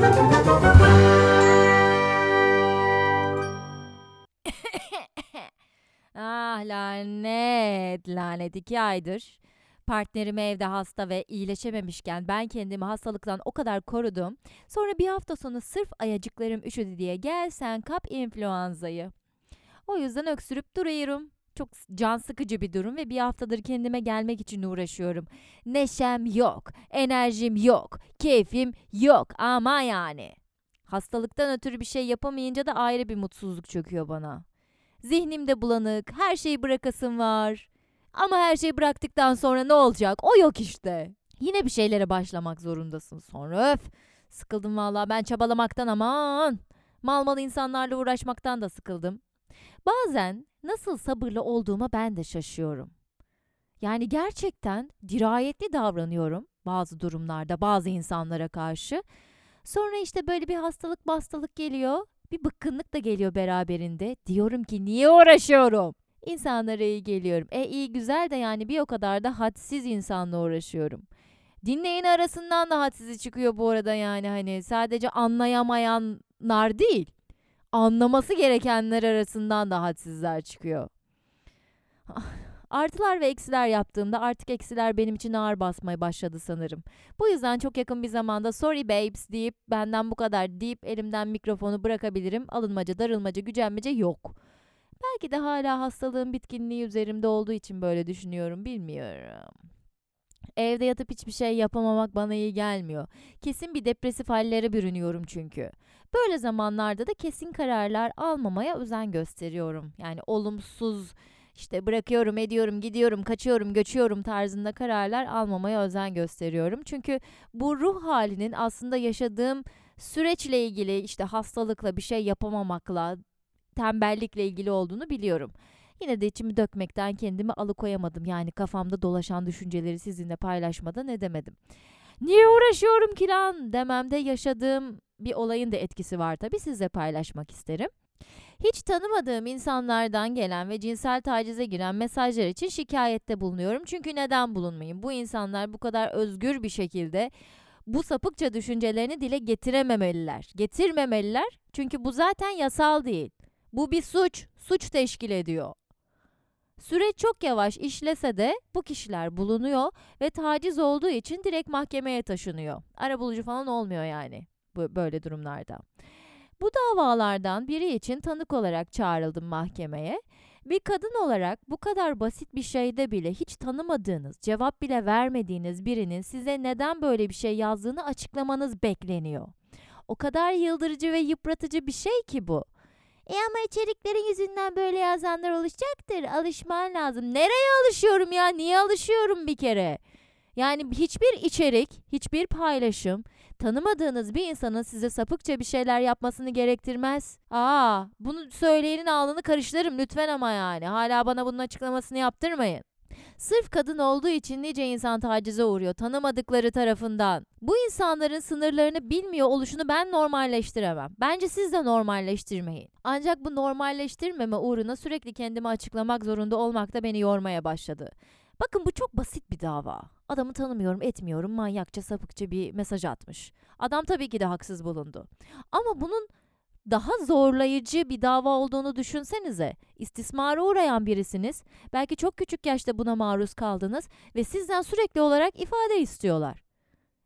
ah lanet, lanet iki aydır. Partnerim evde hasta ve iyileşememişken ben kendimi hastalıktan o kadar korudum. Sonra bir hafta sonu sırf ayacıklarım üşüdü diye gel sen kap influenzayı. O yüzden öksürüp duruyorum. Çok can sıkıcı bir durum ve bir haftadır kendime gelmek için uğraşıyorum. Neşem yok, enerjim yok, keyfim yok ama yani. Hastalıktan ötürü bir şey yapamayınca da ayrı bir mutsuzluk çöküyor bana. Zihnimde bulanık, her şeyi bırakasım var. Ama her şeyi bıraktıktan sonra ne olacak? O yok işte. Yine bir şeylere başlamak zorundasın sonra. Öf! Sıkıldım vallahi ben çabalamaktan aman. Mal mal insanlarla uğraşmaktan da sıkıldım. Bazen nasıl sabırlı olduğuma ben de şaşıyorum. Yani gerçekten dirayetli davranıyorum bazı durumlarda bazı insanlara karşı. Sonra işte böyle bir hastalık hastalık geliyor. Bir bıkkınlık da geliyor beraberinde. Diyorum ki niye uğraşıyorum? İnsanlara iyi geliyorum. E iyi güzel de yani bir o kadar da hadsiz insanla uğraşıyorum. Dinleyen arasından da hadsizi çıkıyor bu arada yani hani sadece anlayamayanlar değil. Anlaması gerekenler arasından da hadsizler çıkıyor. Artılar ve eksiler yaptığımda artık eksiler benim için ağır basmaya başladı sanırım. Bu yüzden çok yakın bir zamanda sorry babes deyip benden bu kadar deyip elimden mikrofonu bırakabilirim. Alınmaca, darılmaca, gücenmece yok. Belki de hala hastalığın bitkinliği üzerimde olduğu için böyle düşünüyorum bilmiyorum. Evde yatıp hiçbir şey yapamamak bana iyi gelmiyor. Kesin bir depresif hallere bürünüyorum çünkü. Böyle zamanlarda da kesin kararlar almamaya özen gösteriyorum. Yani olumsuz işte bırakıyorum, ediyorum, gidiyorum, kaçıyorum, göçüyorum tarzında kararlar almamaya özen gösteriyorum. Çünkü bu ruh halinin aslında yaşadığım süreçle ilgili işte hastalıkla bir şey yapamamakla, tembellikle ilgili olduğunu biliyorum. Yine de içimi dökmekten kendimi alıkoyamadım. Yani kafamda dolaşan düşünceleri sizinle paylaşmadan edemedim. Niye uğraşıyorum ki lan dememde yaşadığım bir olayın da etkisi var tabii sizle paylaşmak isterim. Hiç tanımadığım insanlardan gelen ve cinsel tacize giren mesajlar için şikayette bulunuyorum. Çünkü neden bulunmayayım? Bu insanlar bu kadar özgür bir şekilde bu sapıkça düşüncelerini dile getirememeliler. Getirmemeliler çünkü bu zaten yasal değil. Bu bir suç, suç teşkil ediyor. Süreç çok yavaş işlese de bu kişiler bulunuyor ve taciz olduğu için direkt mahkemeye taşınıyor. Arabulucu falan olmuyor yani bu böyle durumlarda. Bu davalardan biri için tanık olarak çağrıldım mahkemeye. Bir kadın olarak bu kadar basit bir şeyde bile hiç tanımadığınız, cevap bile vermediğiniz birinin size neden böyle bir şey yazdığını açıklamanız bekleniyor. O kadar yıldırıcı ve yıpratıcı bir şey ki bu. E ama içeriklerin yüzünden böyle yazanlar oluşacaktır. Alışman lazım. Nereye alışıyorum ya? Niye alışıyorum bir kere? Yani hiçbir içerik, hiçbir paylaşım tanımadığınız bir insanın size sapıkça bir şeyler yapmasını gerektirmez. Aa, bunu söyleyenin alnını karıştırırım lütfen ama yani. Hala bana bunun açıklamasını yaptırmayın. Sırf kadın olduğu için nice insan tacize uğruyor tanımadıkları tarafından. Bu insanların sınırlarını bilmiyor oluşunu ben normalleştiremem. Bence siz de normalleştirmeyin. Ancak bu normalleştirmeme uğruna sürekli kendimi açıklamak zorunda olmak da beni yormaya başladı. Bakın bu çok basit bir dava. Adamı tanımıyorum, etmiyorum, manyakça, sapıkça bir mesaj atmış. Adam tabii ki de haksız bulundu. Ama bunun daha zorlayıcı bir dava olduğunu düşünsenize. İstismara uğrayan birisiniz. Belki çok küçük yaşta buna maruz kaldınız ve sizden sürekli olarak ifade istiyorlar.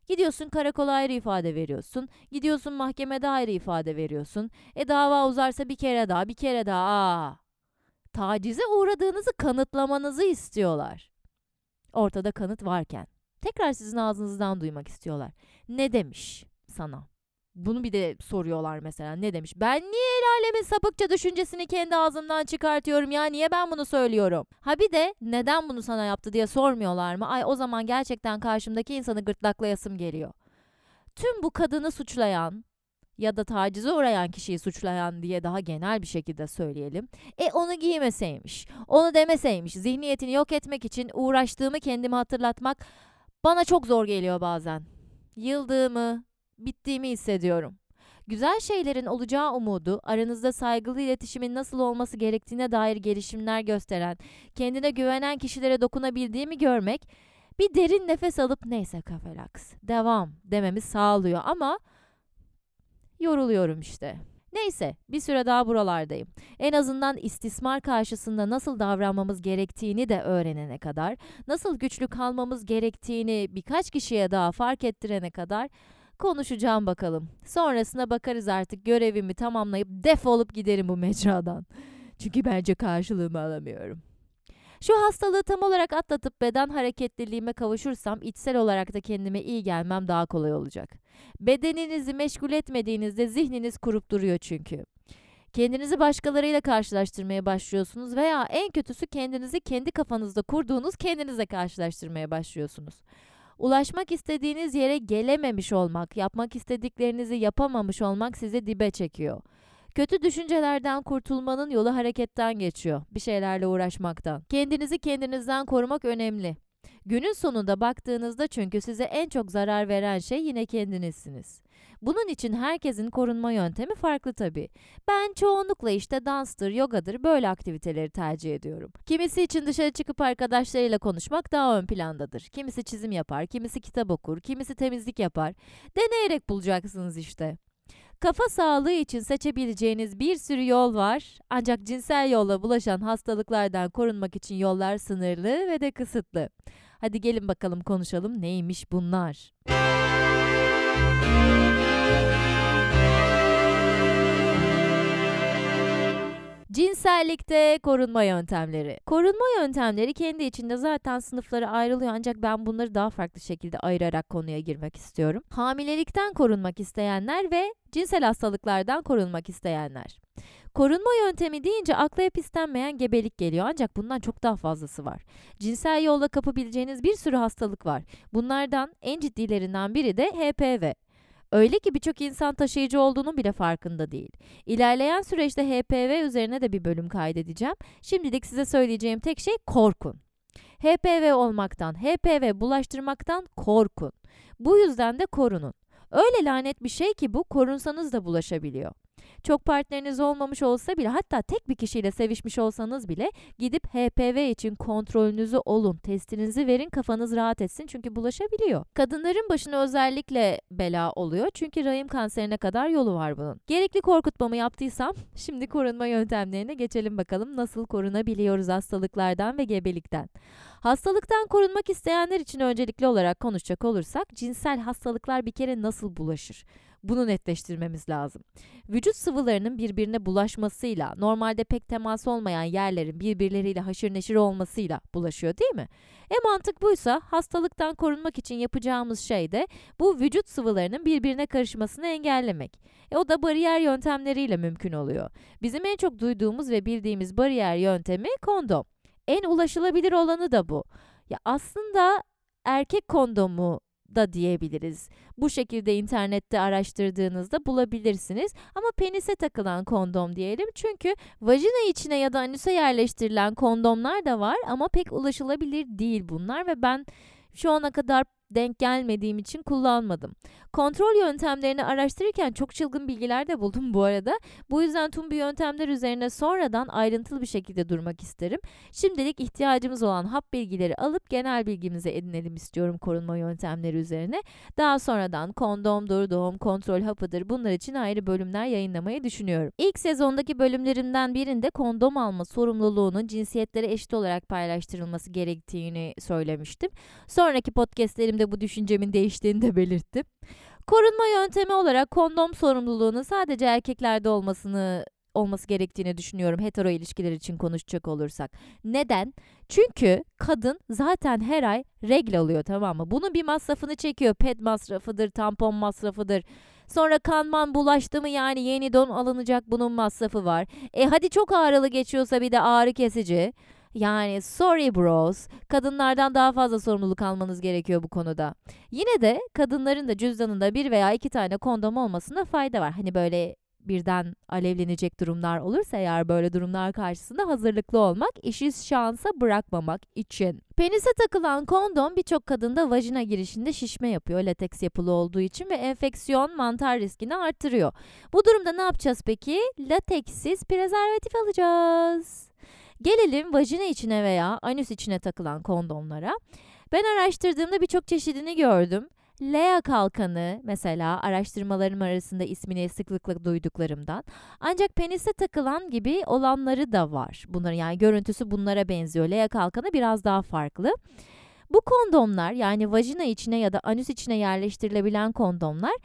Gidiyorsun karakola ayrı ifade veriyorsun. Gidiyorsun mahkemede ayrı ifade veriyorsun. E dava uzarsa bir kere daha, bir kere daha. Aa. Tacize uğradığınızı kanıtlamanızı istiyorlar. Ortada kanıt varken. Tekrar sizin ağzınızdan duymak istiyorlar. Ne demiş sana? Bunu bir de soruyorlar mesela. Ne demiş? Ben niye el alemin sapıkça düşüncesini kendi ağzımdan çıkartıyorum ya? Niye ben bunu söylüyorum? Ha bir de neden bunu sana yaptı diye sormuyorlar mı? Ay o zaman gerçekten karşımdaki insanı gırtlaklayasım geliyor. Tüm bu kadını suçlayan ya da tacize uğrayan kişiyi suçlayan diye daha genel bir şekilde söyleyelim. E onu giymeseymiş, onu demeseymiş, zihniyetini yok etmek için uğraştığımı kendime hatırlatmak bana çok zor geliyor bazen. Yıldığımı, bittiğimi hissediyorum. Güzel şeylerin olacağı umudu, aranızda saygılı iletişimin nasıl olması gerektiğine dair gelişimler gösteren, kendine güvenen kişilere dokunabildiğimi görmek, bir derin nefes alıp neyse kafelaks, devam dememiz sağlıyor ama yoruluyorum işte. Neyse, bir süre daha buralardayım. En azından istismar karşısında nasıl davranmamız gerektiğini de öğrenene kadar, nasıl güçlü kalmamız gerektiğini birkaç kişiye daha fark ettirene kadar konuşacağım bakalım. Sonrasına bakarız artık görevimi tamamlayıp defolup giderim bu mecradan. Çünkü bence karşılığımı alamıyorum. Şu hastalığı tam olarak atlatıp beden hareketliliğime kavuşursam içsel olarak da kendime iyi gelmem daha kolay olacak. Bedeninizi meşgul etmediğinizde zihniniz kurup duruyor çünkü. Kendinizi başkalarıyla karşılaştırmaya başlıyorsunuz veya en kötüsü kendinizi kendi kafanızda kurduğunuz kendinize karşılaştırmaya başlıyorsunuz. Ulaşmak istediğiniz yere gelememiş olmak, yapmak istediklerinizi yapamamış olmak sizi dibe çekiyor. Kötü düşüncelerden kurtulmanın yolu hareketten geçiyor. Bir şeylerle uğraşmaktan. Kendinizi kendinizden korumak önemli. Günün sonunda baktığınızda çünkü size en çok zarar veren şey yine kendinizsiniz. Bunun için herkesin korunma yöntemi farklı tabii. Ben çoğunlukla işte danstır, yogadır böyle aktiviteleri tercih ediyorum. Kimisi için dışarı çıkıp arkadaşlarıyla konuşmak daha ön plandadır. Kimisi çizim yapar, kimisi kitap okur, kimisi temizlik yapar. Deneyerek bulacaksınız işte. Kafa sağlığı için seçebileceğiniz bir sürü yol var. Ancak cinsel yolla bulaşan hastalıklardan korunmak için yollar sınırlı ve de kısıtlı. Hadi gelin bakalım konuşalım neymiş bunlar? Cinsellikte korunma yöntemleri. Korunma yöntemleri kendi içinde zaten sınıflara ayrılıyor ancak ben bunları daha farklı şekilde ayırarak konuya girmek istiyorum. Hamilelikten korunmak isteyenler ve cinsel hastalıklardan korunmak isteyenler. Korunma yöntemi deyince akla hep istenmeyen gebelik geliyor ancak bundan çok daha fazlası var. Cinsel yolda kapabileceğiniz bir sürü hastalık var. Bunlardan en ciddilerinden biri de HPV. Öyle ki birçok insan taşıyıcı olduğunun bile farkında değil. İlerleyen süreçte HPV üzerine de bir bölüm kaydedeceğim. Şimdilik size söyleyeceğim tek şey korkun. HPV olmaktan, HPV bulaştırmaktan korkun. Bu yüzden de korunun. Öyle lanet bir şey ki bu korunsanız da bulaşabiliyor. Çok partneriniz olmamış olsa bile hatta tek bir kişiyle sevişmiş olsanız bile gidip HPV için kontrolünüzü olun. Testinizi verin kafanız rahat etsin çünkü bulaşabiliyor. Kadınların başına özellikle bela oluyor çünkü rahim kanserine kadar yolu var bunun. Gerekli korkutmamı yaptıysam şimdi korunma yöntemlerine geçelim bakalım nasıl korunabiliyoruz hastalıklardan ve gebelikten. Hastalıktan korunmak isteyenler için öncelikli olarak konuşacak olursak cinsel hastalıklar bir kere nasıl bulaşır? Bunu netleştirmemiz lazım. Vücut sıvılarının birbirine bulaşmasıyla, normalde pek temas olmayan yerlerin birbirleriyle haşır neşir olmasıyla bulaşıyor değil mi? E mantık buysa hastalıktan korunmak için yapacağımız şey de bu vücut sıvılarının birbirine karışmasını engellemek. E o da bariyer yöntemleriyle mümkün oluyor. Bizim en çok duyduğumuz ve bildiğimiz bariyer yöntemi kondom. En ulaşılabilir olanı da bu. Ya aslında erkek kondomu da diyebiliriz. Bu şekilde internette araştırdığınızda bulabilirsiniz. Ama penise takılan kondom diyelim. Çünkü vajina içine ya da anüse yerleştirilen kondomlar da var ama pek ulaşılabilir değil bunlar ve ben şu ana kadar denk gelmediğim için kullanmadım. Kontrol yöntemlerini araştırırken çok çılgın bilgiler de buldum bu arada. Bu yüzden tüm bu yöntemler üzerine sonradan ayrıntılı bir şekilde durmak isterim. Şimdilik ihtiyacımız olan hap bilgileri alıp genel bilgimize edinelim istiyorum korunma yöntemleri üzerine. Daha sonradan kondomdur, doğum kontrol hapıdır bunlar için ayrı bölümler yayınlamayı düşünüyorum. İlk sezondaki bölümlerimden birinde kondom alma sorumluluğunun cinsiyetlere eşit olarak paylaştırılması gerektiğini söylemiştim. Sonraki podcastlerimde bu düşüncemin değiştiğini de belirttim. Korunma yöntemi olarak kondom sorumluluğunun sadece erkeklerde olmasını olması gerektiğini düşünüyorum hetero ilişkiler için konuşacak olursak. Neden? Çünkü kadın zaten her ay regl alıyor tamam mı? Bunun bir masrafını çekiyor. Ped masrafıdır, tampon masrafıdır. Sonra kanman bulaştı mı yani yeni don alınacak bunun masrafı var. E hadi çok ağrılı geçiyorsa bir de ağrı kesici. Yani sorry bros, kadınlardan daha fazla sorumluluk almanız gerekiyor bu konuda. Yine de kadınların da cüzdanında bir veya iki tane kondom olmasında fayda var. Hani böyle birden alevlenecek durumlar olursa eğer böyle durumlar karşısında hazırlıklı olmak, işi şansa bırakmamak için. Penise takılan kondom birçok kadında vajina girişinde şişme yapıyor lateks yapılı olduğu için ve enfeksiyon mantar riskini artırıyor. Bu durumda ne yapacağız peki? Lateksiz prezervatif alacağız. Gelelim vajina içine veya anüs içine takılan kondomlara. Ben araştırdığımda birçok çeşidini gördüm. Lea kalkanı mesela araştırmalarım arasında ismini sıklıkla duyduklarımdan. Ancak penise takılan gibi olanları da var. Bunların yani görüntüsü bunlara benziyor. Lea kalkanı biraz daha farklı. Bu kondomlar yani vajina içine ya da anüs içine yerleştirilebilen kondomlar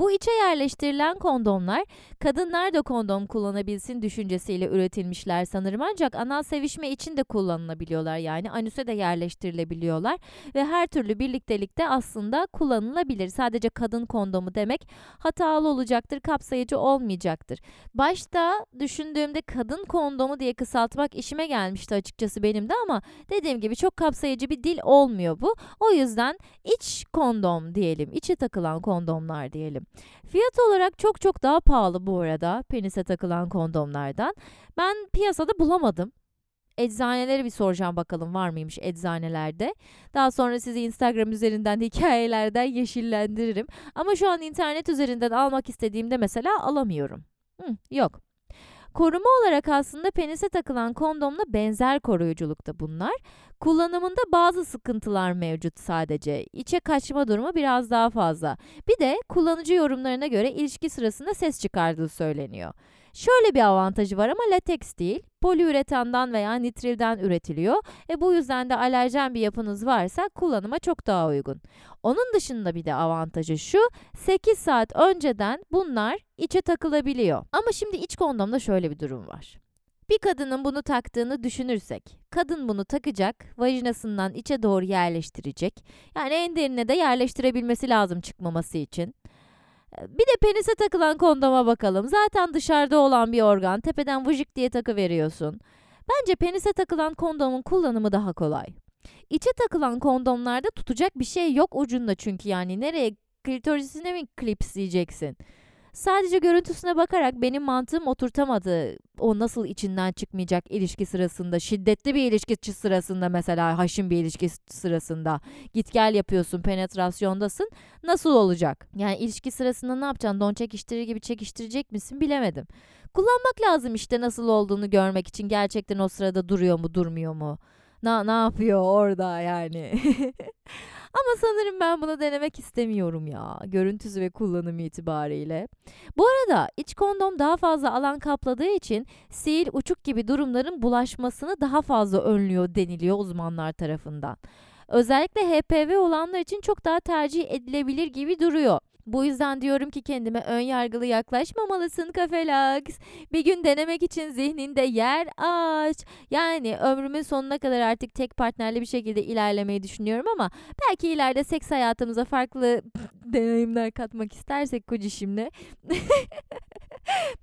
bu içe yerleştirilen kondomlar kadınlar da kondom kullanabilsin düşüncesiyle üretilmişler sanırım ancak anal sevişme için de kullanılabiliyorlar yani anüse de yerleştirilebiliyorlar ve her türlü birliktelikte aslında kullanılabilir. Sadece kadın kondomu demek hatalı olacaktır, kapsayıcı olmayacaktır. Başta düşündüğümde kadın kondomu diye kısaltmak işime gelmişti açıkçası benim de ama dediğim gibi çok kapsayıcı bir dil olmuyor bu. O yüzden iç kondom diyelim, içe takılan kondomlar diyelim. Fiyat olarak çok çok daha pahalı bu arada penise takılan kondomlardan. Ben piyasada bulamadım. Eczaneleri bir soracağım bakalım var mıymış eczanelerde. Daha sonra sizi Instagram üzerinden hikayelerden yeşillendiririm. Ama şu an internet üzerinden almak istediğimde mesela alamıyorum. Hı, yok. Koruma olarak aslında penise takılan kondomla benzer koruyuculukta bunlar. Kullanımında bazı sıkıntılar mevcut sadece. İçe kaçma durumu biraz daha fazla. Bir de kullanıcı yorumlarına göre ilişki sırasında ses çıkardığı söyleniyor. Şöyle bir avantajı var ama lateks değil. Poliüretandan veya nitrilden üretiliyor. E bu yüzden de alerjen bir yapınız varsa kullanıma çok daha uygun. Onun dışında bir de avantajı şu. 8 saat önceden bunlar içe takılabiliyor. Ama şimdi iç kondomda şöyle bir durum var. Bir kadının bunu taktığını düşünürsek, kadın bunu takacak, vajinasından içe doğru yerleştirecek. Yani en derine de yerleştirebilmesi lazım çıkmaması için. Bir de penise takılan kondoma bakalım. Zaten dışarıda olan bir organ. Tepeden vıcık diye takı veriyorsun. Bence penise takılan kondomun kullanımı daha kolay. İçe takılan kondomlarda tutacak bir şey yok ucunda çünkü yani nereye klitorisine mi klipsleyeceksin? Sadece görüntüsüne bakarak benim mantığım oturtamadı. O nasıl içinden çıkmayacak ilişki sırasında, şiddetli bir ilişki sırasında mesela haşim bir ilişki sırasında git gel yapıyorsun, penetrasyondasın. Nasıl olacak? Yani ilişki sırasında ne yapacaksın? Don çekiştirir gibi çekiştirecek misin? Bilemedim. Kullanmak lazım işte nasıl olduğunu görmek için. Gerçekten o sırada duruyor mu, durmuyor mu? Na, ne yapıyor orada yani? Ama sanırım ben bunu denemek istemiyorum ya. Görüntüsü ve kullanımı itibariyle. Bu arada iç kondom daha fazla alan kapladığı için sil, uçuk gibi durumların bulaşmasını daha fazla önlüyor deniliyor uzmanlar tarafından. Özellikle HPV olanlar için çok daha tercih edilebilir gibi duruyor. Bu yüzden diyorum ki kendime ön yargılı yaklaşmamalısın Kafelax. Bir gün denemek için zihninde yer aç. Yani ömrümün sonuna kadar artık tek partnerli bir şekilde ilerlemeyi düşünüyorum ama belki ileride seks hayatımıza farklı deneyimler katmak istersek kocişimle.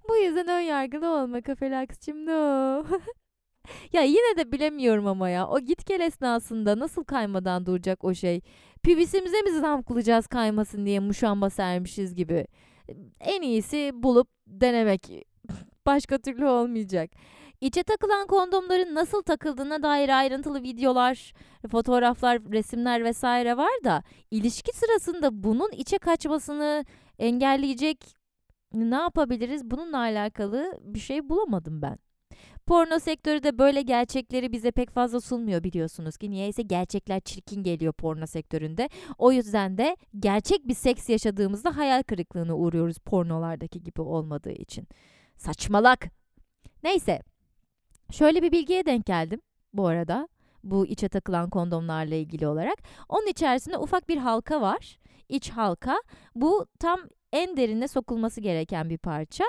Bu yüzden ön yargılı olma Kafelax'cim no. ya yine de bilemiyorum ama ya. O git gel esnasında nasıl kaymadan duracak o şey? Pibisimize mi zam kılacağız kaymasın diye muşamba sermişiz gibi. En iyisi bulup denemek. Başka türlü olmayacak. İçe takılan kondomların nasıl takıldığına dair ayrıntılı videolar, fotoğraflar, resimler vesaire var da ilişki sırasında bunun içe kaçmasını engelleyecek ne yapabiliriz? Bununla alakalı bir şey bulamadım ben. Porno sektörü de böyle gerçekleri bize pek fazla sunmuyor biliyorsunuz ki. Niyeyse gerçekler çirkin geliyor porno sektöründe. O yüzden de gerçek bir seks yaşadığımızda hayal kırıklığına uğruyoruz pornolardaki gibi olmadığı için. Saçmalak. Neyse. Şöyle bir bilgiye denk geldim bu arada. Bu içe takılan kondomlarla ilgili olarak. Onun içerisinde ufak bir halka var. İç halka. Bu tam en derine sokulması gereken bir parça.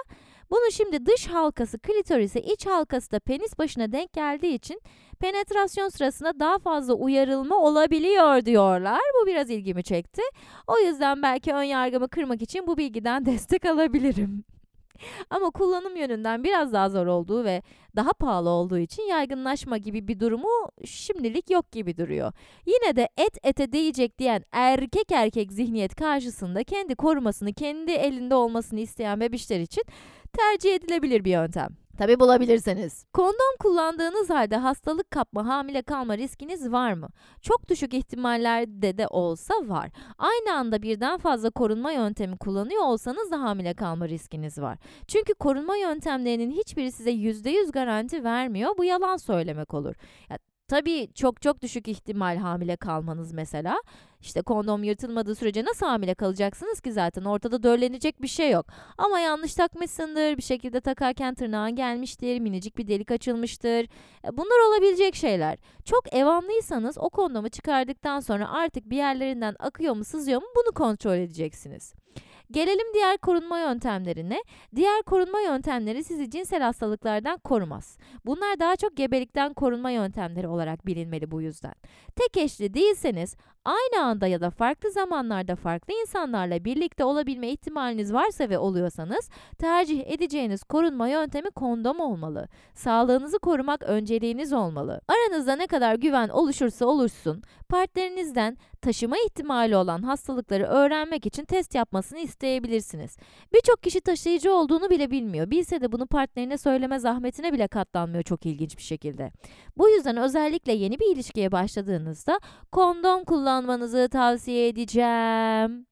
Bunu şimdi dış halkası klitorise, iç halkası da penis başına denk geldiği için penetrasyon sırasında daha fazla uyarılma olabiliyor diyorlar. Bu biraz ilgimi çekti. O yüzden belki ön yargımı kırmak için bu bilgiden destek alabilirim. Ama kullanım yönünden biraz daha zor olduğu ve daha pahalı olduğu için yaygınlaşma gibi bir durumu şimdilik yok gibi duruyor. Yine de et ete değecek diyen erkek erkek zihniyet karşısında kendi korumasını kendi elinde olmasını isteyen bebişler için tercih edilebilir bir yöntem. Tabi bulabilirseniz. Kondom kullandığınız halde hastalık kapma, hamile kalma riskiniz var mı? Çok düşük ihtimallerde de olsa var. Aynı anda birden fazla korunma yöntemi kullanıyor olsanız da hamile kalma riskiniz var. Çünkü korunma yöntemlerinin hiçbiri size %100 garanti vermiyor. Bu yalan söylemek olur. Ya, Tabii çok çok düşük ihtimal hamile kalmanız mesela. İşte kondom yırtılmadığı sürece nasıl hamile kalacaksınız ki zaten ortada döllenecek bir şey yok. Ama yanlış takmışsındır, bir şekilde takarken tırnağın gelmiştir, minicik bir delik açılmıştır. E, bunlar olabilecek şeyler. Çok evamlıysanız o kondomu çıkardıktan sonra artık bir yerlerinden akıyor mu sızıyor mu bunu kontrol edeceksiniz. Gelelim diğer korunma yöntemlerine. Diğer korunma yöntemleri sizi cinsel hastalıklardan korumaz. Bunlar daha çok gebelikten korunma yöntemleri olarak bilinmeli bu yüzden. Tek eşli değilseniz aynı anda ya da farklı zamanlarda farklı insanlarla birlikte olabilme ihtimaliniz varsa ve oluyorsanız tercih edeceğiniz korunma yöntemi kondom olmalı. Sağlığınızı korumak önceliğiniz olmalı. Aranızda ne kadar güven oluşursa oluşsun, partnerinizden taşıma ihtimali olan hastalıkları öğrenmek için test yapmasını isteyebilirsiniz. Birçok kişi taşıyıcı olduğunu bile bilmiyor. Bilse de bunu partnerine söyleme zahmetine bile katlanmıyor çok ilginç bir şekilde. Bu yüzden özellikle yeni bir ilişkiye başladığınızda kondom kullanmanızı tavsiye edeceğim.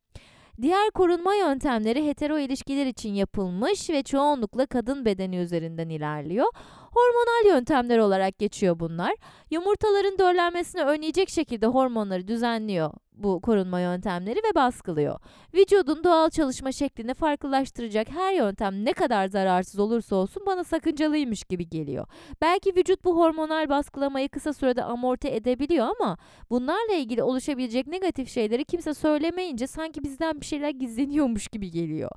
Diğer korunma yöntemleri hetero ilişkiler için yapılmış ve çoğunlukla kadın bedeni üzerinden ilerliyor. Hormonal yöntemler olarak geçiyor bunlar. Yumurtaların döllenmesini önleyecek şekilde hormonları düzenliyor bu korunma yöntemleri ve baskılıyor. Vücudun doğal çalışma şeklini farklılaştıracak her yöntem ne kadar zararsız olursa olsun bana sakıncalıymış gibi geliyor. Belki vücut bu hormonal baskılamayı kısa sürede amorti edebiliyor ama bunlarla ilgili oluşabilecek negatif şeyleri kimse söylemeyince sanki bizden bir şeyler gizleniyormuş gibi geliyor.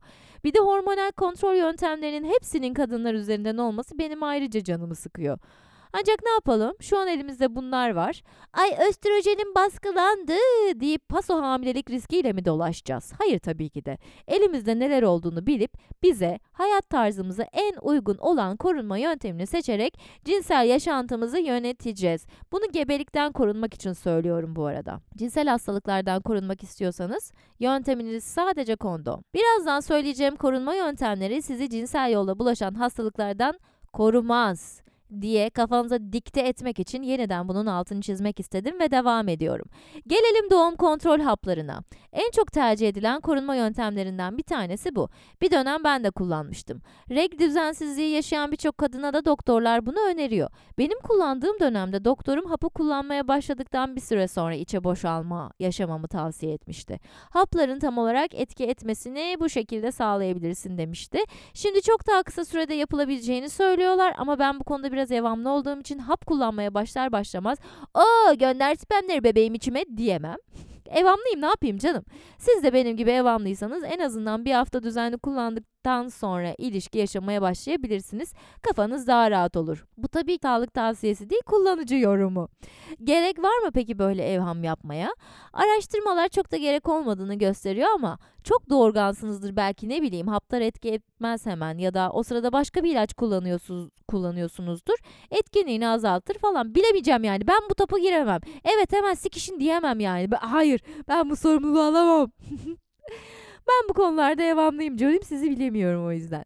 Bir de hormonal kontrol yöntemlerinin hepsinin kadınlar üzerinden olması benim ayrıca canımı sıkıyor. Ancak ne yapalım? Şu an elimizde bunlar var. Ay östrojenin baskılandı deyip paso hamilelik riskiyle mi dolaşacağız? Hayır tabii ki de. Elimizde neler olduğunu bilip bize hayat tarzımıza en uygun olan korunma yöntemini seçerek cinsel yaşantımızı yöneteceğiz. Bunu gebelikten korunmak için söylüyorum bu arada. Cinsel hastalıklardan korunmak istiyorsanız yönteminiz sadece kondom. Birazdan söyleyeceğim korunma yöntemleri sizi cinsel yolla bulaşan hastalıklardan korumaz diye kafanıza dikte etmek için yeniden bunun altını çizmek istedim ve devam ediyorum. Gelelim doğum kontrol haplarına. En çok tercih edilen korunma yöntemlerinden bir tanesi bu. Bir dönem ben de kullanmıştım. Reg düzensizliği yaşayan birçok kadına da doktorlar bunu öneriyor. Benim kullandığım dönemde doktorum hapı kullanmaya başladıktan bir süre sonra içe boşalma yaşamamı tavsiye etmişti. Hapların tam olarak etki etmesini bu şekilde sağlayabilirsin demişti. Şimdi çok daha kısa sürede yapılabileceğini söylüyorlar ama ben bu konuda bir biraz evamlı olduğum için hap kullanmaya başlar başlamaz ''Aa gönder spermleri bebeğim içime'' diyemem. Evamlıyım ne yapayım canım. Siz de benim gibi evamlıysanız en azından bir hafta düzenli kullandıktan sonra ilişki yaşamaya başlayabilirsiniz. Kafanız daha rahat olur. Bu tabii sağlık tavsiyesi değil kullanıcı yorumu. Gerek var mı peki böyle evham yapmaya? Araştırmalar çok da gerek olmadığını gösteriyor ama çok doğurgansınızdır belki ne bileyim haplar etki etmez hemen ya da o sırada başka bir ilaç kullanıyorsunuz kullanıyorsunuzdur. Etkinliğini azaltır falan. Bilemeyeceğim yani. Ben bu topa giremem. Evet hemen sikişin diyemem yani. Hayır ben bu sorumluluğu alamam. ben bu konularda devamlıyım canım sizi bilemiyorum o yüzden.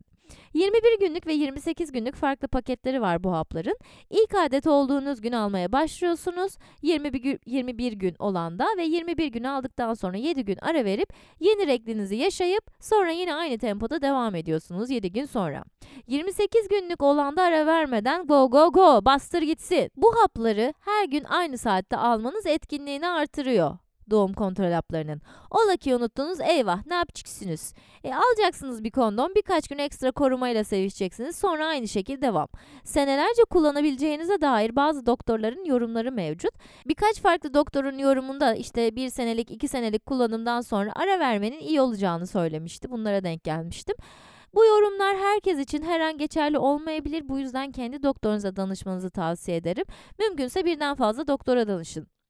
21 günlük ve 28 günlük farklı paketleri var bu hapların. İlk adet olduğunuz gün almaya başlıyorsunuz. 21, 21 gün olanda ve 21 gün aldıktan sonra 7 gün ara verip yeni reglinizi yaşayıp sonra yine aynı tempoda devam ediyorsunuz 7 gün sonra. 28 günlük olanda ara vermeden go go go bastır gitsin. Bu hapları her gün aynı saatte almanız etkinliğini artırıyor doğum kontrol haplarının. Ola ki unuttunuz eyvah ne yapacaksınız? E, alacaksınız bir kondom birkaç gün ekstra korumayla sevişeceksiniz sonra aynı şekilde devam. Senelerce kullanabileceğinize dair bazı doktorların yorumları mevcut. Birkaç farklı doktorun yorumunda işte bir senelik iki senelik kullanımdan sonra ara vermenin iyi olacağını söylemişti. Bunlara denk gelmiştim. Bu yorumlar herkes için her an geçerli olmayabilir. Bu yüzden kendi doktorunuza danışmanızı tavsiye ederim. Mümkünse birden fazla doktora danışın.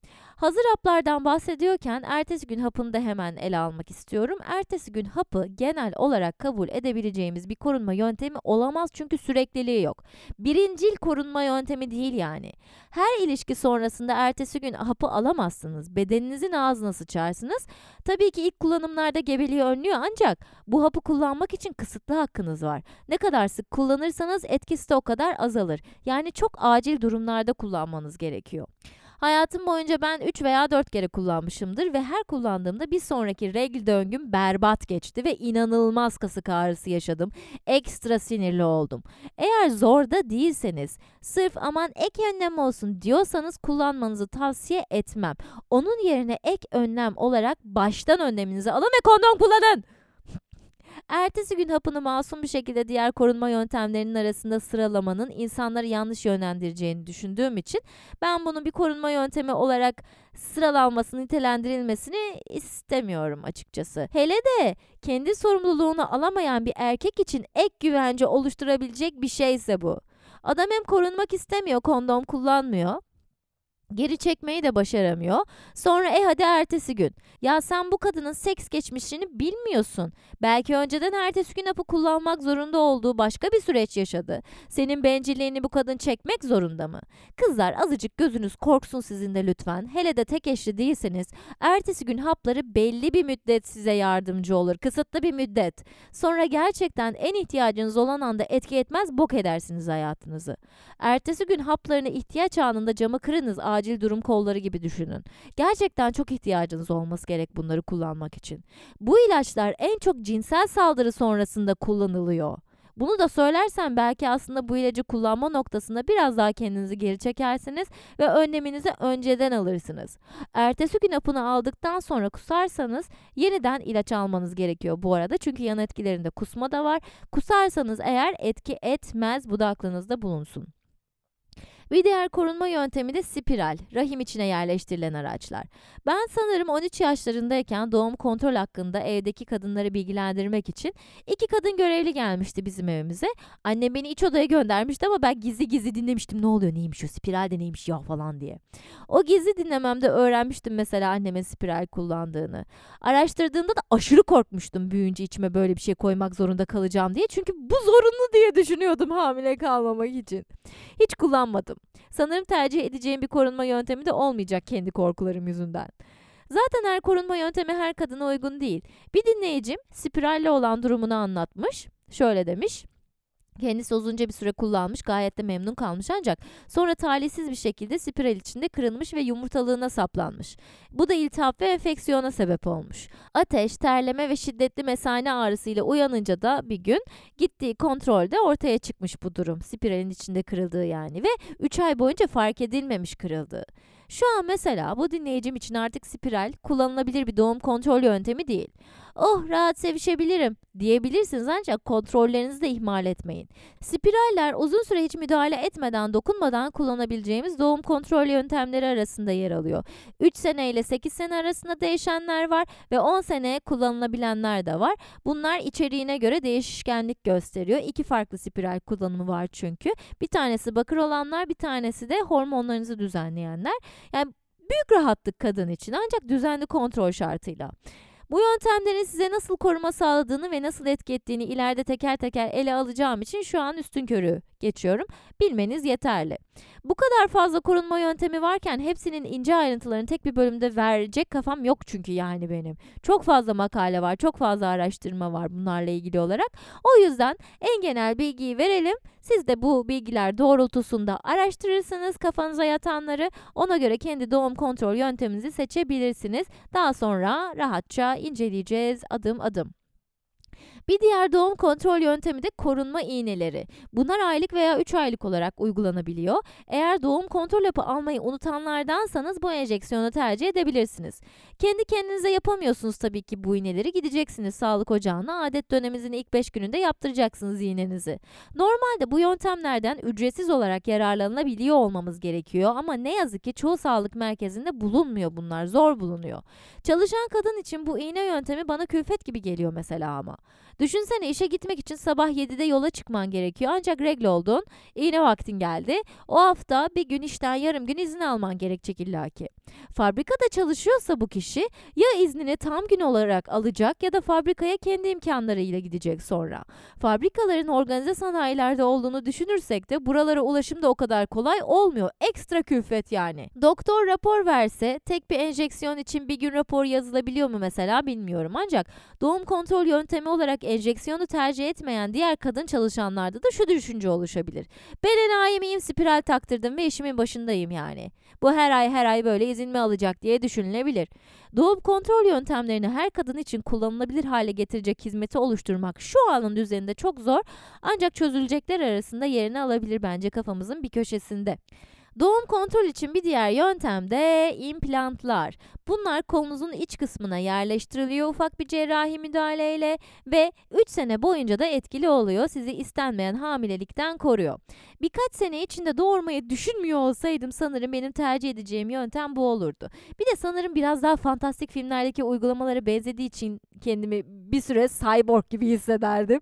Hazır haplardan bahsediyorken ertesi gün hapını da hemen ele almak istiyorum. Ertesi gün hapı genel olarak kabul edebileceğimiz bir korunma yöntemi olamaz çünkü sürekliliği yok. Birincil korunma yöntemi değil yani. Her ilişki sonrasında ertesi gün hapı alamazsınız. Bedeninizin ağzına sıçarsınız. Tabii ki ilk kullanımlarda gebeliği önlüyor ancak bu hapı kullanmak için kısıtlı hakkınız var. Ne kadar sık kullanırsanız etkisi de o kadar azalır. Yani çok acil durumlarda kullanmanız gerekiyor. Hayatım boyunca ben 3 veya 4 kere kullanmışımdır ve her kullandığımda bir sonraki regl döngüm berbat geçti ve inanılmaz kasık ağrısı yaşadım. Ekstra sinirli oldum. Eğer zorda değilseniz, sırf aman ek önlem olsun diyorsanız kullanmanızı tavsiye etmem. Onun yerine ek önlem olarak baştan önleminizi alın ve kondom kullanın. Ertesi gün hapını masum bir şekilde diğer korunma yöntemlerinin arasında sıralamanın insanları yanlış yönlendireceğini düşündüğüm için ben bunun bir korunma yöntemi olarak sıralanmasını, nitelendirilmesini istemiyorum açıkçası. Hele de kendi sorumluluğunu alamayan bir erkek için ek güvence oluşturabilecek bir şeyse bu. Adam hem korunmak istemiyor, kondom kullanmıyor Geri çekmeyi de başaramıyor. Sonra e hadi ertesi gün. Ya sen bu kadının seks geçmişini bilmiyorsun. Belki önceden ertesi gün hapı kullanmak zorunda olduğu başka bir süreç yaşadı. Senin bencilliğini bu kadın çekmek zorunda mı? Kızlar azıcık gözünüz korksun sizin de lütfen. Hele de tek eşli değilseniz ertesi gün hapları belli bir müddet size yardımcı olur. Kısıtlı bir müddet. Sonra gerçekten en ihtiyacınız olan anda etki etmez bok edersiniz hayatınızı. Ertesi gün haplarını ihtiyaç anında camı kırınız durum kolları gibi düşünün. Gerçekten çok ihtiyacınız olması gerek bunları kullanmak için. Bu ilaçlar en çok cinsel saldırı sonrasında kullanılıyor. Bunu da söylersen belki aslında bu ilacı kullanma noktasında biraz daha kendinizi geri çekersiniz ve önleminizi önceden alırsınız. Ertesi gün hapını aldıktan sonra kusarsanız yeniden ilaç almanız gerekiyor bu arada. Çünkü yan etkilerinde kusma da var. Kusarsanız eğer etki etmez bu da aklınızda bulunsun. Bir diğer korunma yöntemi de spiral, rahim içine yerleştirilen araçlar. Ben sanırım 13 yaşlarındayken doğum kontrol hakkında evdeki kadınları bilgilendirmek için iki kadın görevli gelmişti bizim evimize. Annem beni iç odaya göndermişti ama ben gizli gizli dinlemiştim. Ne oluyor neymiş o spiral de neymiş ya falan diye. O gizli dinlememde öğrenmiştim mesela annemin spiral kullandığını. Araştırdığımda da aşırı korkmuştum büyüyünce içime böyle bir şey koymak zorunda kalacağım diye. Çünkü bu zorunlu diye düşünüyordum hamile kalmamak için. Hiç kullanmadım. Sanırım tercih edeceğim bir korunma yöntemi de olmayacak kendi korkularım yüzünden. Zaten her korunma yöntemi her kadına uygun değil. Bir dinleyicim spiralle olan durumunu anlatmış. Şöyle demiş. Kendisi uzunca bir süre kullanmış, gayet de memnun kalmış ancak sonra talihsiz bir şekilde spiral içinde kırılmış ve yumurtalığına saplanmış. Bu da iltihap ve enfeksiyona sebep olmuş. Ateş, terleme ve şiddetli mesane ağrısıyla uyanınca da bir gün gittiği kontrolde ortaya çıkmış bu durum. Spiralin içinde kırıldığı yani ve 3 ay boyunca fark edilmemiş kırıldığı. Şu an mesela bu dinleyicim için artık spiral kullanılabilir bir doğum kontrol yöntemi değil oh rahat sevişebilirim diyebilirsiniz ancak kontrollerinizi de ihmal etmeyin. Spiraller uzun süre hiç müdahale etmeden dokunmadan kullanabileceğimiz doğum kontrol yöntemleri arasında yer alıyor. 3 sene ile 8 sene arasında değişenler var ve 10 sene kullanılabilenler de var. Bunlar içeriğine göre değişkenlik gösteriyor. İki farklı spiral kullanımı var çünkü. Bir tanesi bakır olanlar, bir tanesi de hormonlarınızı düzenleyenler. Yani büyük rahatlık kadın için ancak düzenli kontrol şartıyla. Bu yöntemlerin size nasıl koruma sağladığını ve nasıl etki ettiğini ileride teker teker ele alacağım için şu an üstün körü geçiyorum. Bilmeniz yeterli. Bu kadar fazla korunma yöntemi varken hepsinin ince ayrıntılarını tek bir bölümde verecek kafam yok çünkü yani benim. Çok fazla makale var, çok fazla araştırma var bunlarla ilgili olarak. O yüzden en genel bilgiyi verelim. Siz de bu bilgiler doğrultusunda araştırırsınız kafanıza yatanları. Ona göre kendi doğum kontrol yönteminizi seçebilirsiniz. Daha sonra rahatça inceleyeceğiz adım adım. Bir diğer doğum kontrol yöntemi de korunma iğneleri. Bunlar aylık veya 3 aylık olarak uygulanabiliyor. Eğer doğum kontrol hapı almayı unutanlardansanız bu enjeksiyonu tercih edebilirsiniz. Kendi kendinize yapamıyorsunuz tabii ki bu iğneleri. Gideceksiniz sağlık ocağına adet döneminizin ilk 5 gününde yaptıracaksınız iğnenizi. Normalde bu yöntemlerden ücretsiz olarak yararlanabiliyor olmamız gerekiyor ama ne yazık ki çoğu sağlık merkezinde bulunmuyor bunlar. Zor bulunuyor. Çalışan kadın için bu iğne yöntemi bana külfet gibi geliyor mesela ama. Düşünsene işe gitmek için sabah 7'de yola çıkman gerekiyor ancak regl oldun, iğne vaktin geldi. O hafta bir gün işten yarım gün izin alman gerekecek illaki. Fabrikada çalışıyorsa bu kişi ya iznini tam gün olarak alacak ya da fabrikaya kendi imkanlarıyla gidecek sonra. Fabrikaların organize sanayilerde olduğunu düşünürsek de buralara ulaşım da o kadar kolay olmuyor. Ekstra külfet yani. Doktor rapor verse tek bir enjeksiyon için bir gün rapor yazılabiliyor mu mesela bilmiyorum. Ancak doğum kontrol yöntemi olarak olarak enjeksiyonu tercih etmeyen diğer kadın çalışanlarda da şu düşünce oluşabilir. Ben enayi miyim spiral taktırdım ve işimin başındayım yani. Bu her ay her ay böyle izin mi alacak diye düşünülebilir. Doğum kontrol yöntemlerini her kadın için kullanılabilir hale getirecek hizmeti oluşturmak şu anın düzeninde çok zor ancak çözülecekler arasında yerini alabilir bence kafamızın bir köşesinde. Doğum kontrol için bir diğer yöntem de implantlar. Bunlar kolunuzun iç kısmına yerleştiriliyor ufak bir cerrahi müdahaleyle ve 3 sene boyunca da etkili oluyor. Sizi istenmeyen hamilelikten koruyor. Birkaç sene içinde doğurmayı düşünmüyor olsaydım sanırım benim tercih edeceğim yöntem bu olurdu. Bir de sanırım biraz daha fantastik filmlerdeki uygulamalara benzediği için kendimi bir süre cyborg gibi hissederdim.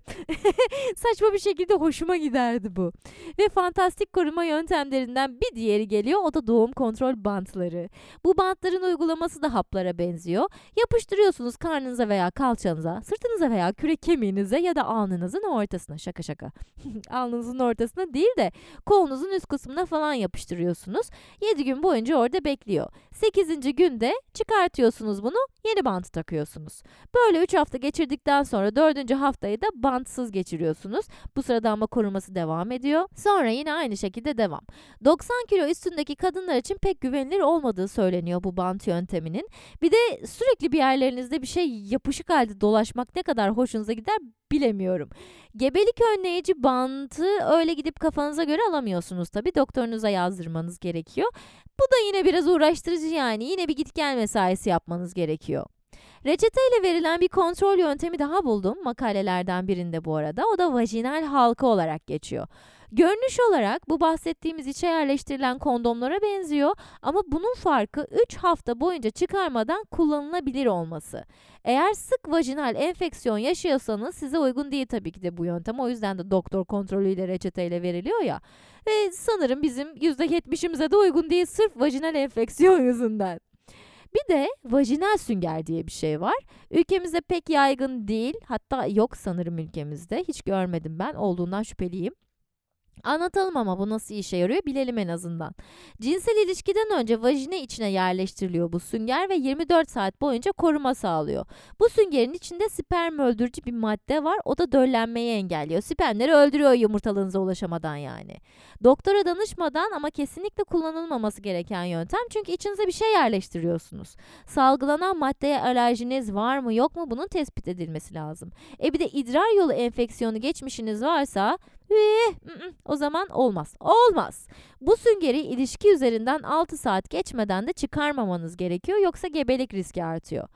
Saçma bir şekilde hoşuma giderdi bu. Ve fantastik koruma yöntemlerinden bir diğeri geliyor o da doğum kontrol bantları. Bu bantların uygulaması da haplara benziyor. Yapıştırıyorsunuz karnınıza veya kalçanıza, sırtınıza veya kürek kemiğinize ya da alnınızın ortasına. Şaka şaka. Alnınızın ortasına değil de kolunuzun üst kısmına falan yapıştırıyorsunuz. 7 gün boyunca orada bekliyor. 8. günde çıkartıyorsunuz bunu, yeni bant takıyorsunuz. Böyle 3 hafta geçirdikten sonra 4. haftayı da bantsız geçiriyorsunuz. Bu sırada ama koruması devam ediyor. Sonra yine aynı şekilde devam. 90 kilo üstündeki kadınlar için pek güvenilir olmadığı söyleniyor bu bant yönteminin. Bir de sürekli bir yerlerinizde bir şey yapışık halde dolaşmak ne kadar hoşunuza gider bilemiyorum. Gebelik önleyici bantı öyle gidip kafanıza göre alamıyorsunuz tabii. Doktorunuza yazdırmanız gerekiyor. Bu da yine biraz uğraştırıcı yani. Yine bir git gel mesaisi yapmanız gerekiyor. Reçeteyle verilen bir kontrol yöntemi daha buldum makalelerden birinde bu arada. O da vajinal halka olarak geçiyor. Görünüş olarak bu bahsettiğimiz içe yerleştirilen kondomlara benziyor ama bunun farkı 3 hafta boyunca çıkarmadan kullanılabilir olması. Eğer sık vajinal enfeksiyon yaşıyorsanız size uygun değil tabii ki de bu yöntem. O yüzden de doktor kontrolüyle reçeteyle veriliyor ya. Ve sanırım bizim %70'imize de uygun değil sırf vajinal enfeksiyon yüzünden. Bir de vajinal sünger diye bir şey var. Ülkemizde pek yaygın değil. Hatta yok sanırım ülkemizde. Hiç görmedim ben. Olduğundan şüpheliyim. Anlatalım ama bu nasıl işe yarıyor bilelim en azından. Cinsel ilişkiden önce vajine içine yerleştiriliyor bu sünger ve 24 saat boyunca koruma sağlıyor. Bu süngerin içinde sperm öldürücü bir madde var o da döllenmeyi engelliyor. Spermleri öldürüyor yumurtalığınıza ulaşamadan yani. Doktora danışmadan ama kesinlikle kullanılmaması gereken yöntem çünkü içinize bir şey yerleştiriyorsunuz. Salgılanan maddeye alerjiniz var mı yok mu bunun tespit edilmesi lazım. E bir de idrar yolu enfeksiyonu geçmişiniz varsa o zaman olmaz. Olmaz. Bu süngeri ilişki üzerinden 6 saat geçmeden de çıkarmamanız gerekiyor yoksa gebelik riski artıyor.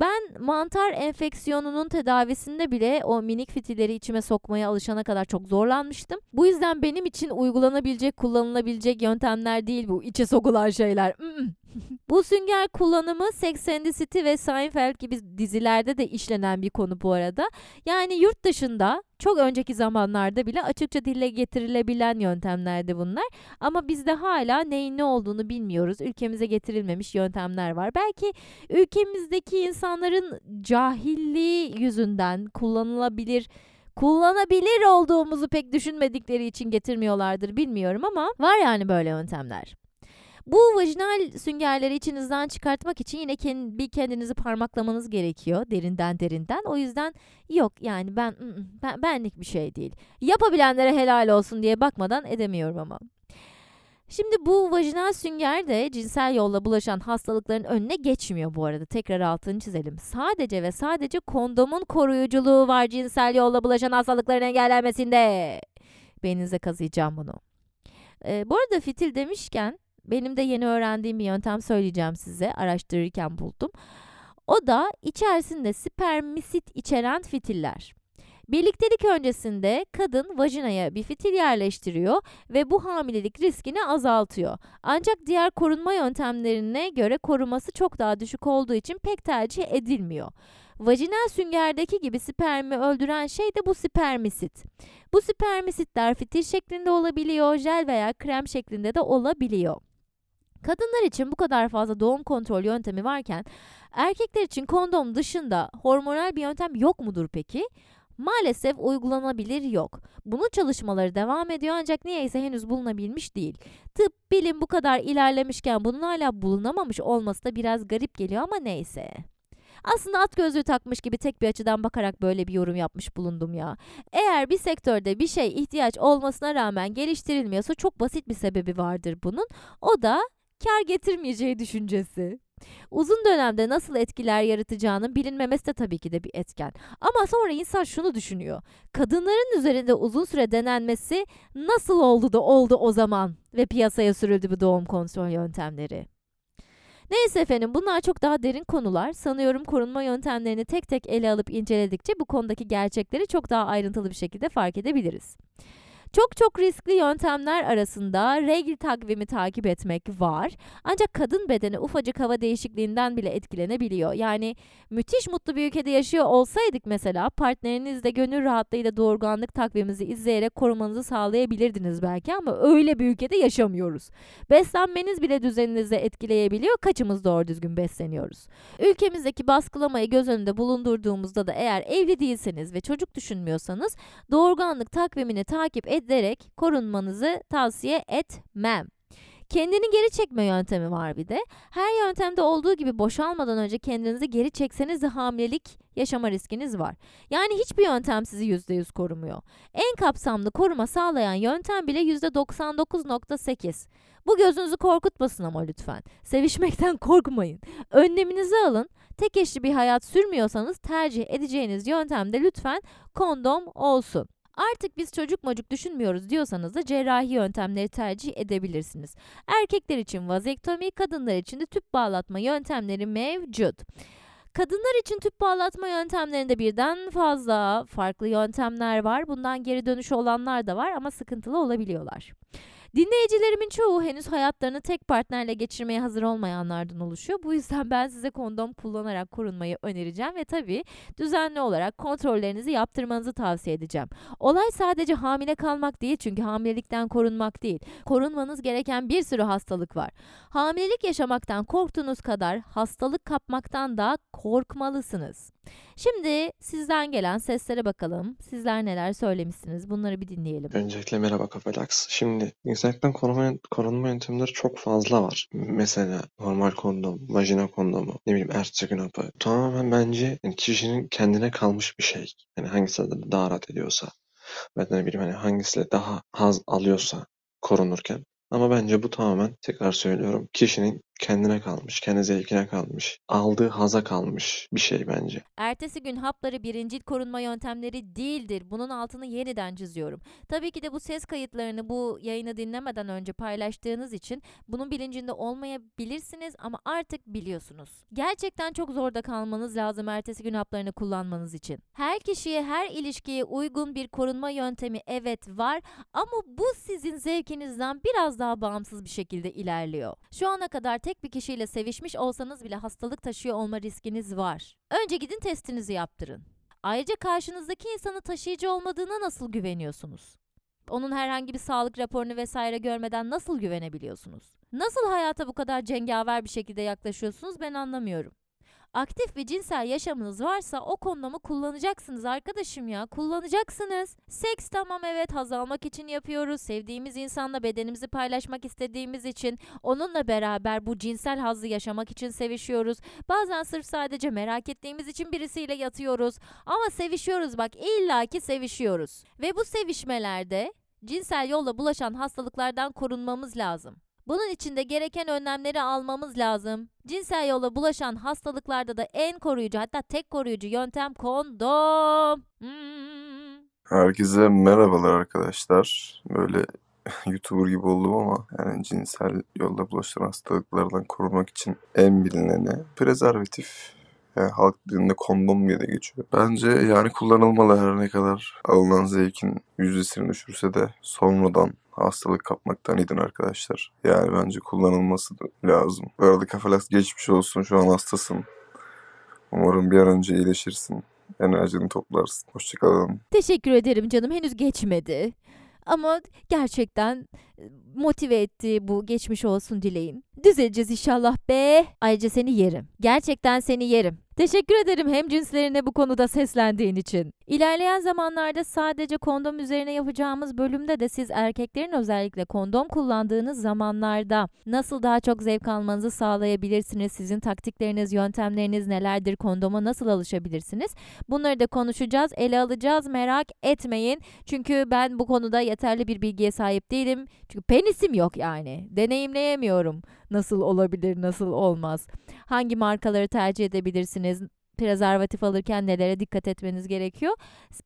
Ben mantar enfeksiyonunun tedavisinde bile o minik fitilleri içime sokmaya alışana kadar çok zorlanmıştım. Bu yüzden benim için uygulanabilecek, kullanılabilecek yöntemler değil bu içe sokulan şeyler. Bu sünger kullanımı Sex and the City ve Seinfeld gibi dizilerde de işlenen bir konu bu arada. Yani yurt dışında çok önceki zamanlarda bile açıkça dile getirilebilen yöntemlerdi bunlar. Ama bizde hala neyin ne olduğunu bilmiyoruz. Ülkemize getirilmemiş yöntemler var. Belki ülkemizdeki insanların cahilliği yüzünden kullanılabilir kullanabilir olduğumuzu pek düşünmedikleri için getirmiyorlardır bilmiyorum ama var yani böyle yöntemler. Bu vajinal süngerleri içinizden çıkartmak için yine kend, bir kendinizi parmaklamanız gerekiyor derinden derinden. O yüzden yok yani ben, ben benlik bir şey değil. Yapabilenlere helal olsun diye bakmadan edemiyorum ama. Şimdi bu vajinal sünger de cinsel yolla bulaşan hastalıkların önüne geçmiyor bu arada. Tekrar altını çizelim. Sadece ve sadece kondomun koruyuculuğu var cinsel yolla bulaşan hastalıkların engellenmesinde. Beyninize kazıyacağım bunu. Ee, bu arada fitil demişken benim de yeni öğrendiğim bir yöntem söyleyeceğim size. Araştırırken buldum. O da içerisinde spermisit içeren fitiller. Birliktelik öncesinde kadın vajinaya bir fitil yerleştiriyor ve bu hamilelik riskini azaltıyor. Ancak diğer korunma yöntemlerine göre koruması çok daha düşük olduğu için pek tercih edilmiyor. Vajinal süngerdeki gibi spermi öldüren şey de bu spermisit. Bu spermisitler fitil şeklinde olabiliyor, jel veya krem şeklinde de olabiliyor. Kadınlar için bu kadar fazla doğum kontrol yöntemi varken erkekler için kondom dışında hormonal bir yöntem yok mudur peki? Maalesef uygulanabilir yok. Bunun çalışmaları devam ediyor ancak niyeyse henüz bulunabilmiş değil. Tıp, bilim bu kadar ilerlemişken bunun hala bulunamamış olması da biraz garip geliyor ama neyse. Aslında at gözlüğü takmış gibi tek bir açıdan bakarak böyle bir yorum yapmış bulundum ya. Eğer bir sektörde bir şey ihtiyaç olmasına rağmen geliştirilmiyorsa çok basit bir sebebi vardır bunun. O da kar getirmeyeceği düşüncesi. Uzun dönemde nasıl etkiler yaratacağının bilinmemesi de tabii ki de bir etken. Ama sonra insan şunu düşünüyor. Kadınların üzerinde uzun süre denenmesi nasıl oldu da oldu o zaman ve piyasaya sürüldü bu doğum kontrol yöntemleri? Neyse efendim bunlar çok daha derin konular. Sanıyorum korunma yöntemlerini tek tek ele alıp inceledikçe bu konudaki gerçekleri çok daha ayrıntılı bir şekilde fark edebiliriz. Çok çok riskli yöntemler arasında regl takvimi takip etmek var. Ancak kadın bedeni ufacık hava değişikliğinden bile etkilenebiliyor. Yani müthiş mutlu bir ülkede yaşıyor olsaydık mesela partnerinizle gönül rahatlığıyla doğurganlık takviminizi izleyerek korumanızı sağlayabilirdiniz belki ama öyle bir ülkede yaşamıyoruz. Beslenmeniz bile düzeninizi etkileyebiliyor. Kaçımız doğru düzgün besleniyoruz. Ülkemizdeki baskılamayı göz önünde bulundurduğumuzda da eğer evli değilseniz ve çocuk düşünmüyorsanız doğurganlık takvimini takip edin ederek korunmanızı tavsiye etmem. Kendini geri çekme yöntemi var bir de. Her yöntemde olduğu gibi boşalmadan önce kendinizi geri çekseniz de hamilelik yaşama riskiniz var. Yani hiçbir yöntem sizi %100 korumuyor. En kapsamlı koruma sağlayan yöntem bile %99.8. Bu gözünüzü korkutmasın ama lütfen. Sevişmekten korkmayın. Önleminizi alın. Tek eşli bir hayat sürmüyorsanız tercih edeceğiniz yöntem de lütfen kondom olsun. Artık biz çocuk mocuk düşünmüyoruz diyorsanız da cerrahi yöntemleri tercih edebilirsiniz. Erkekler için vazektomi, kadınlar için de tüp bağlatma yöntemleri mevcut. Kadınlar için tüp bağlatma yöntemlerinde birden fazla farklı yöntemler var. Bundan geri dönüşü olanlar da var ama sıkıntılı olabiliyorlar. Dinleyicilerimin çoğu henüz hayatlarını tek partnerle geçirmeye hazır olmayanlardan oluşuyor. Bu yüzden ben size kondom kullanarak korunmayı önereceğim ve tabii düzenli olarak kontrollerinizi yaptırmanızı tavsiye edeceğim. Olay sadece hamile kalmak değil çünkü hamilelikten korunmak değil. Korunmanız gereken bir sürü hastalık var. Hamilelik yaşamaktan korktuğunuz kadar hastalık kapmaktan da korkmalısınız. Şimdi sizden gelen seslere bakalım. Sizler neler söylemişsiniz? Bunları bir dinleyelim. Öncelikle merhaba Kafalax. Şimdi insanlıktan korunma, korunma yöntemleri çok fazla var. Mesela normal kondom, vajina kondomu, ne bileyim ertesi hapı. Tamamen bence yani kişinin kendine kalmış bir şey. Yani hangisi daha rahat ediyorsa. Ben ne bileyim hani hangisiyle daha haz alıyorsa korunurken. Ama bence bu tamamen tekrar söylüyorum kişinin kendine kalmış, kendi zevkine kalmış, aldığı haza kalmış bir şey bence. Ertesi gün hapları birincil korunma yöntemleri değildir. Bunun altını yeniden çiziyorum. Tabii ki de bu ses kayıtlarını bu yayını dinlemeden önce paylaştığınız için bunun bilincinde olmayabilirsiniz ama artık biliyorsunuz. Gerçekten çok zorda kalmanız lazım ertesi gün haplarını kullanmanız için. Her kişiye, her ilişkiye uygun bir korunma yöntemi evet var ama bu sizin zevkinizden biraz daha bağımsız bir şekilde ilerliyor. Şu ana kadar tek tek bir kişiyle sevişmiş olsanız bile hastalık taşıyor olma riskiniz var. Önce gidin testinizi yaptırın. Ayrıca karşınızdaki insanın taşıyıcı olmadığına nasıl güveniyorsunuz? Onun herhangi bir sağlık raporunu vesaire görmeden nasıl güvenebiliyorsunuz? Nasıl hayata bu kadar cengaver bir şekilde yaklaşıyorsunuz ben anlamıyorum aktif bir cinsel yaşamınız varsa o kondomu kullanacaksınız arkadaşım ya. Kullanacaksınız. Seks tamam evet haz almak için yapıyoruz. Sevdiğimiz insanla bedenimizi paylaşmak istediğimiz için onunla beraber bu cinsel hazzı yaşamak için sevişiyoruz. Bazen sırf sadece merak ettiğimiz için birisiyle yatıyoruz. Ama sevişiyoruz bak illaki sevişiyoruz. Ve bu sevişmelerde cinsel yolla bulaşan hastalıklardan korunmamız lazım. Bunun için de gereken önlemleri almamız lazım. Cinsel yola bulaşan hastalıklarda da en koruyucu hatta tek koruyucu yöntem kondom. Hmm. Herkese merhabalar arkadaşlar. Böyle YouTuber gibi oldum ama yani cinsel yolla bulaşan hastalıklardan korumak için en bilineni prezervatif. Yani halk dilinde kondom diye de geçiyor. Bence yani kullanılmalı her ne kadar alınan zevkin yüzdesini düşürse de sonradan hastalık kapmaktan idin arkadaşlar. Yani bence kullanılması lazım. Bu arada Kafalax geçmiş olsun. Şu an hastasın. Umarım bir an önce iyileşirsin. Enerjini toplarsın. Hoşçakalın. Teşekkür ederim canım. Henüz geçmedi. Ama gerçekten e, motive etti bu geçmiş olsun dileğin. Düzeleceğiz inşallah be. Ayrıca seni yerim. Gerçekten seni yerim. Teşekkür ederim hem cinslerine bu konuda seslendiğin için. İlerleyen zamanlarda sadece kondom üzerine yapacağımız bölümde de siz erkeklerin özellikle kondom kullandığınız zamanlarda nasıl daha çok zevk almanızı sağlayabilirsiniz? Sizin taktikleriniz, yöntemleriniz nelerdir? Kondoma nasıl alışabilirsiniz? Bunları da konuşacağız, ele alacağız. Merak etmeyin. Çünkü ben bu konuda yeterli bir bilgiye sahip değilim. Çünkü penisim yok yani. Deneyimleyemiyorum. Nasıl olabilir, nasıl olmaz? Hangi markaları tercih edebilirsiniz? prezervatif alırken nelere dikkat etmeniz gerekiyor?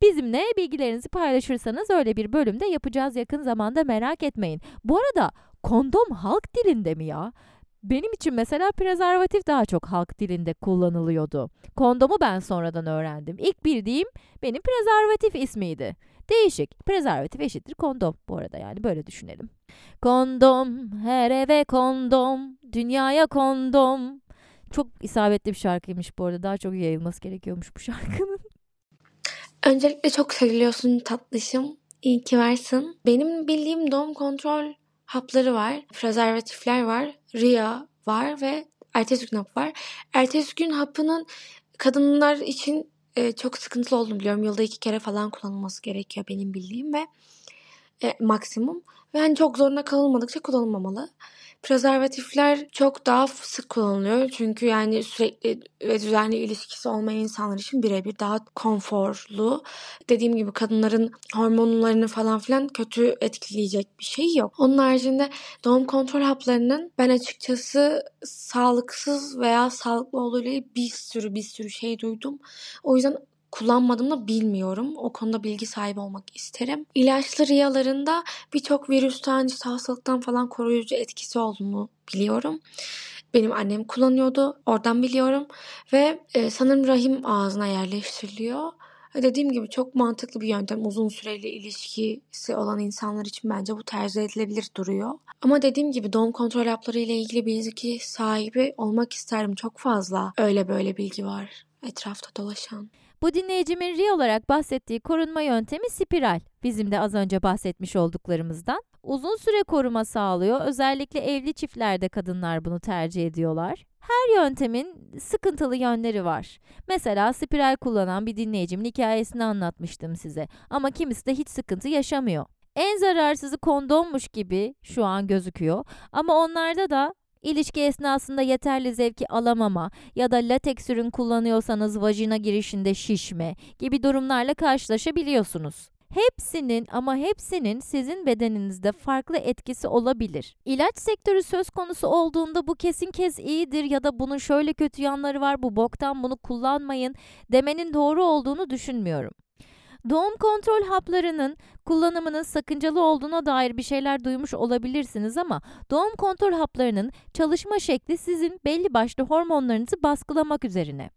Bizimle bilgilerinizi paylaşırsanız öyle bir bölümde yapacağız yakın zamanda merak etmeyin. Bu arada kondom halk dilinde mi ya? Benim için mesela prezervatif daha çok halk dilinde kullanılıyordu. Kondomu ben sonradan öğrendim. İlk bildiğim benim prezervatif ismiydi. Değişik. Prezervatif eşittir kondom bu arada yani böyle düşünelim. Kondom, her eve kondom, dünyaya kondom. Çok isabetli bir şarkıymış bu arada. Daha çok yayılması gerekiyormuş bu şarkının. Öncelikle çok seviliyorsun tatlışım. İyi ki varsın. Benim bildiğim doğum kontrol hapları var. Prezervatifler var. Ria var ve ertesi gün hap var. Ertesi gün hapının kadınlar için e, çok sıkıntılı olduğunu biliyorum. Yılda iki kere falan kullanılması gerekiyor benim bildiğim ve e, maksimum. Ve hani çok zoruna kalınmadıkça kullanılmamalı. Prezervatifler çok daha sık kullanılıyor. Çünkü yani sürekli ve düzenli ilişkisi olmayan insanlar için birebir daha konforlu. Dediğim gibi kadınların hormonlarını falan filan kötü etkileyecek bir şey yok. Onun haricinde doğum kontrol haplarının ben açıkçası sağlıksız veya sağlıklı olduğu ile bir sürü bir sürü şey duydum. O yüzden kullanmadım da bilmiyorum. O konuda bilgi sahibi olmak isterim. İlaçlı riyalarında birçok virüsten, işte hastalıktan falan koruyucu etkisi olduğunu biliyorum. Benim annem kullanıyordu. Oradan biliyorum. Ve e, sanırım rahim ağzına yerleştiriliyor. Dediğim gibi çok mantıklı bir yöntem. Uzun süreli ilişkisi olan insanlar için bence bu tercih edilebilir duruyor. Ama dediğim gibi doğum kontrol hapları ile ilgili bilgi sahibi olmak isterim. Çok fazla öyle böyle bilgi var etrafta dolaşan. Bu dinleyicimin ri olarak bahsettiği korunma yöntemi spiral. Bizim de az önce bahsetmiş olduklarımızdan. Uzun süre koruma sağlıyor. Özellikle evli çiftlerde kadınlar bunu tercih ediyorlar. Her yöntemin sıkıntılı yönleri var. Mesela spiral kullanan bir dinleyicimin hikayesini anlatmıştım size. Ama kimisi de hiç sıkıntı yaşamıyor. En zararsızı kondommuş gibi şu an gözüküyor. Ama onlarda da İlişki esnasında yeterli zevki alamama ya da lateks ürün kullanıyorsanız vajina girişinde şişme gibi durumlarla karşılaşabiliyorsunuz. Hepsinin ama hepsinin sizin bedeninizde farklı etkisi olabilir. İlaç sektörü söz konusu olduğunda bu kesin kez iyidir ya da bunun şöyle kötü yanları var bu boktan bunu kullanmayın demenin doğru olduğunu düşünmüyorum. Doğum kontrol haplarının kullanımının sakıncalı olduğuna dair bir şeyler duymuş olabilirsiniz ama doğum kontrol haplarının çalışma şekli sizin belli başlı hormonlarınızı baskılamak üzerine.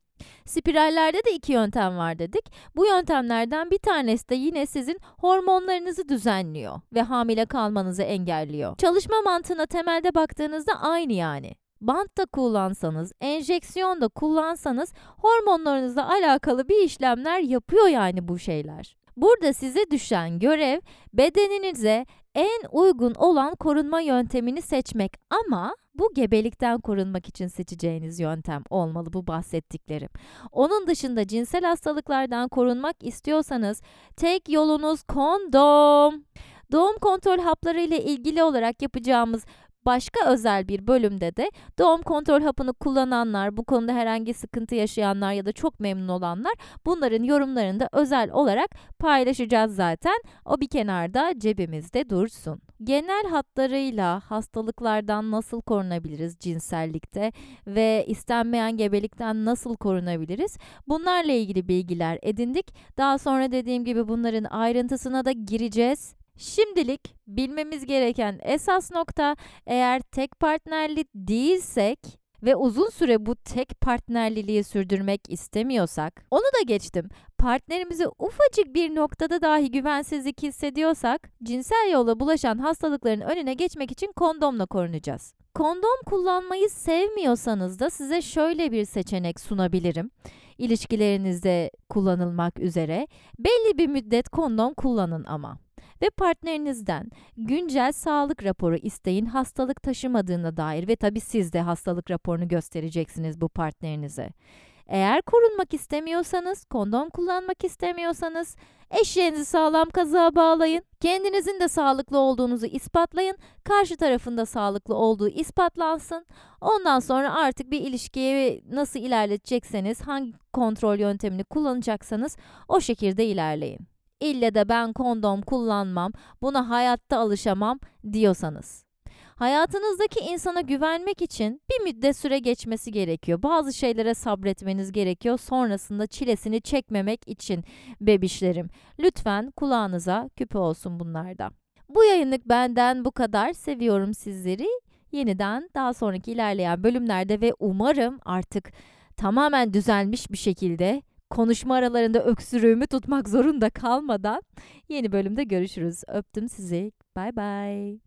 Spirallerde de iki yöntem var dedik. Bu yöntemlerden bir tanesi de yine sizin hormonlarınızı düzenliyor ve hamile kalmanızı engelliyor. Çalışma mantığına temelde baktığınızda aynı yani bant da kullansanız, enjeksiyon da kullansanız hormonlarınızla alakalı bir işlemler yapıyor yani bu şeyler. Burada size düşen görev bedeninize en uygun olan korunma yöntemini seçmek ama bu gebelikten korunmak için seçeceğiniz yöntem olmalı bu bahsettiklerim. Onun dışında cinsel hastalıklardan korunmak istiyorsanız tek yolunuz kondom. Doğum kontrol hapları ile ilgili olarak yapacağımız başka özel bir bölümde de doğum kontrol hapını kullananlar, bu konuda herhangi sıkıntı yaşayanlar ya da çok memnun olanlar bunların yorumlarını da özel olarak paylaşacağız zaten. O bir kenarda cebimizde dursun. Genel hatlarıyla hastalıklardan nasıl korunabiliriz cinsellikte ve istenmeyen gebelikten nasıl korunabiliriz? Bunlarla ilgili bilgiler edindik. Daha sonra dediğim gibi bunların ayrıntısına da gireceğiz. Şimdilik bilmemiz gereken esas nokta eğer tek partnerli değilsek ve uzun süre bu tek partnerliliği sürdürmek istemiyorsak, onu da geçtim. Partnerimizi ufacık bir noktada dahi güvensizlik hissediyorsak, cinsel yolla bulaşan hastalıkların önüne geçmek için kondomla korunacağız. Kondom kullanmayı sevmiyorsanız da size şöyle bir seçenek sunabilirim. İlişkilerinizde kullanılmak üzere belli bir müddet kondom kullanın ama ve partnerinizden güncel sağlık raporu isteyin hastalık taşımadığına dair ve tabii siz de hastalık raporunu göstereceksiniz bu partnerinize. Eğer korunmak istemiyorsanız, kondom kullanmak istemiyorsanız eşeğinizi sağlam kazığa bağlayın. Kendinizin de sağlıklı olduğunuzu ispatlayın. Karşı tarafında sağlıklı olduğu ispatlansın. Ondan sonra artık bir ilişkiyi nasıl ilerletecekseniz, hangi kontrol yöntemini kullanacaksanız o şekilde ilerleyin. İlle de ben kondom kullanmam, buna hayatta alışamam diyorsanız. Hayatınızdaki insana güvenmek için bir müddet süre geçmesi gerekiyor. Bazı şeylere sabretmeniz gerekiyor. Sonrasında çilesini çekmemek için bebişlerim. Lütfen kulağınıza küpe olsun bunlarda. Bu yayınlık benden bu kadar. Seviyorum sizleri. Yeniden daha sonraki ilerleyen bölümlerde ve umarım artık tamamen düzelmiş bir şekilde konuşma aralarında öksürüğümü tutmak zorunda kalmadan yeni bölümde görüşürüz. Öptüm sizi. Bay bay.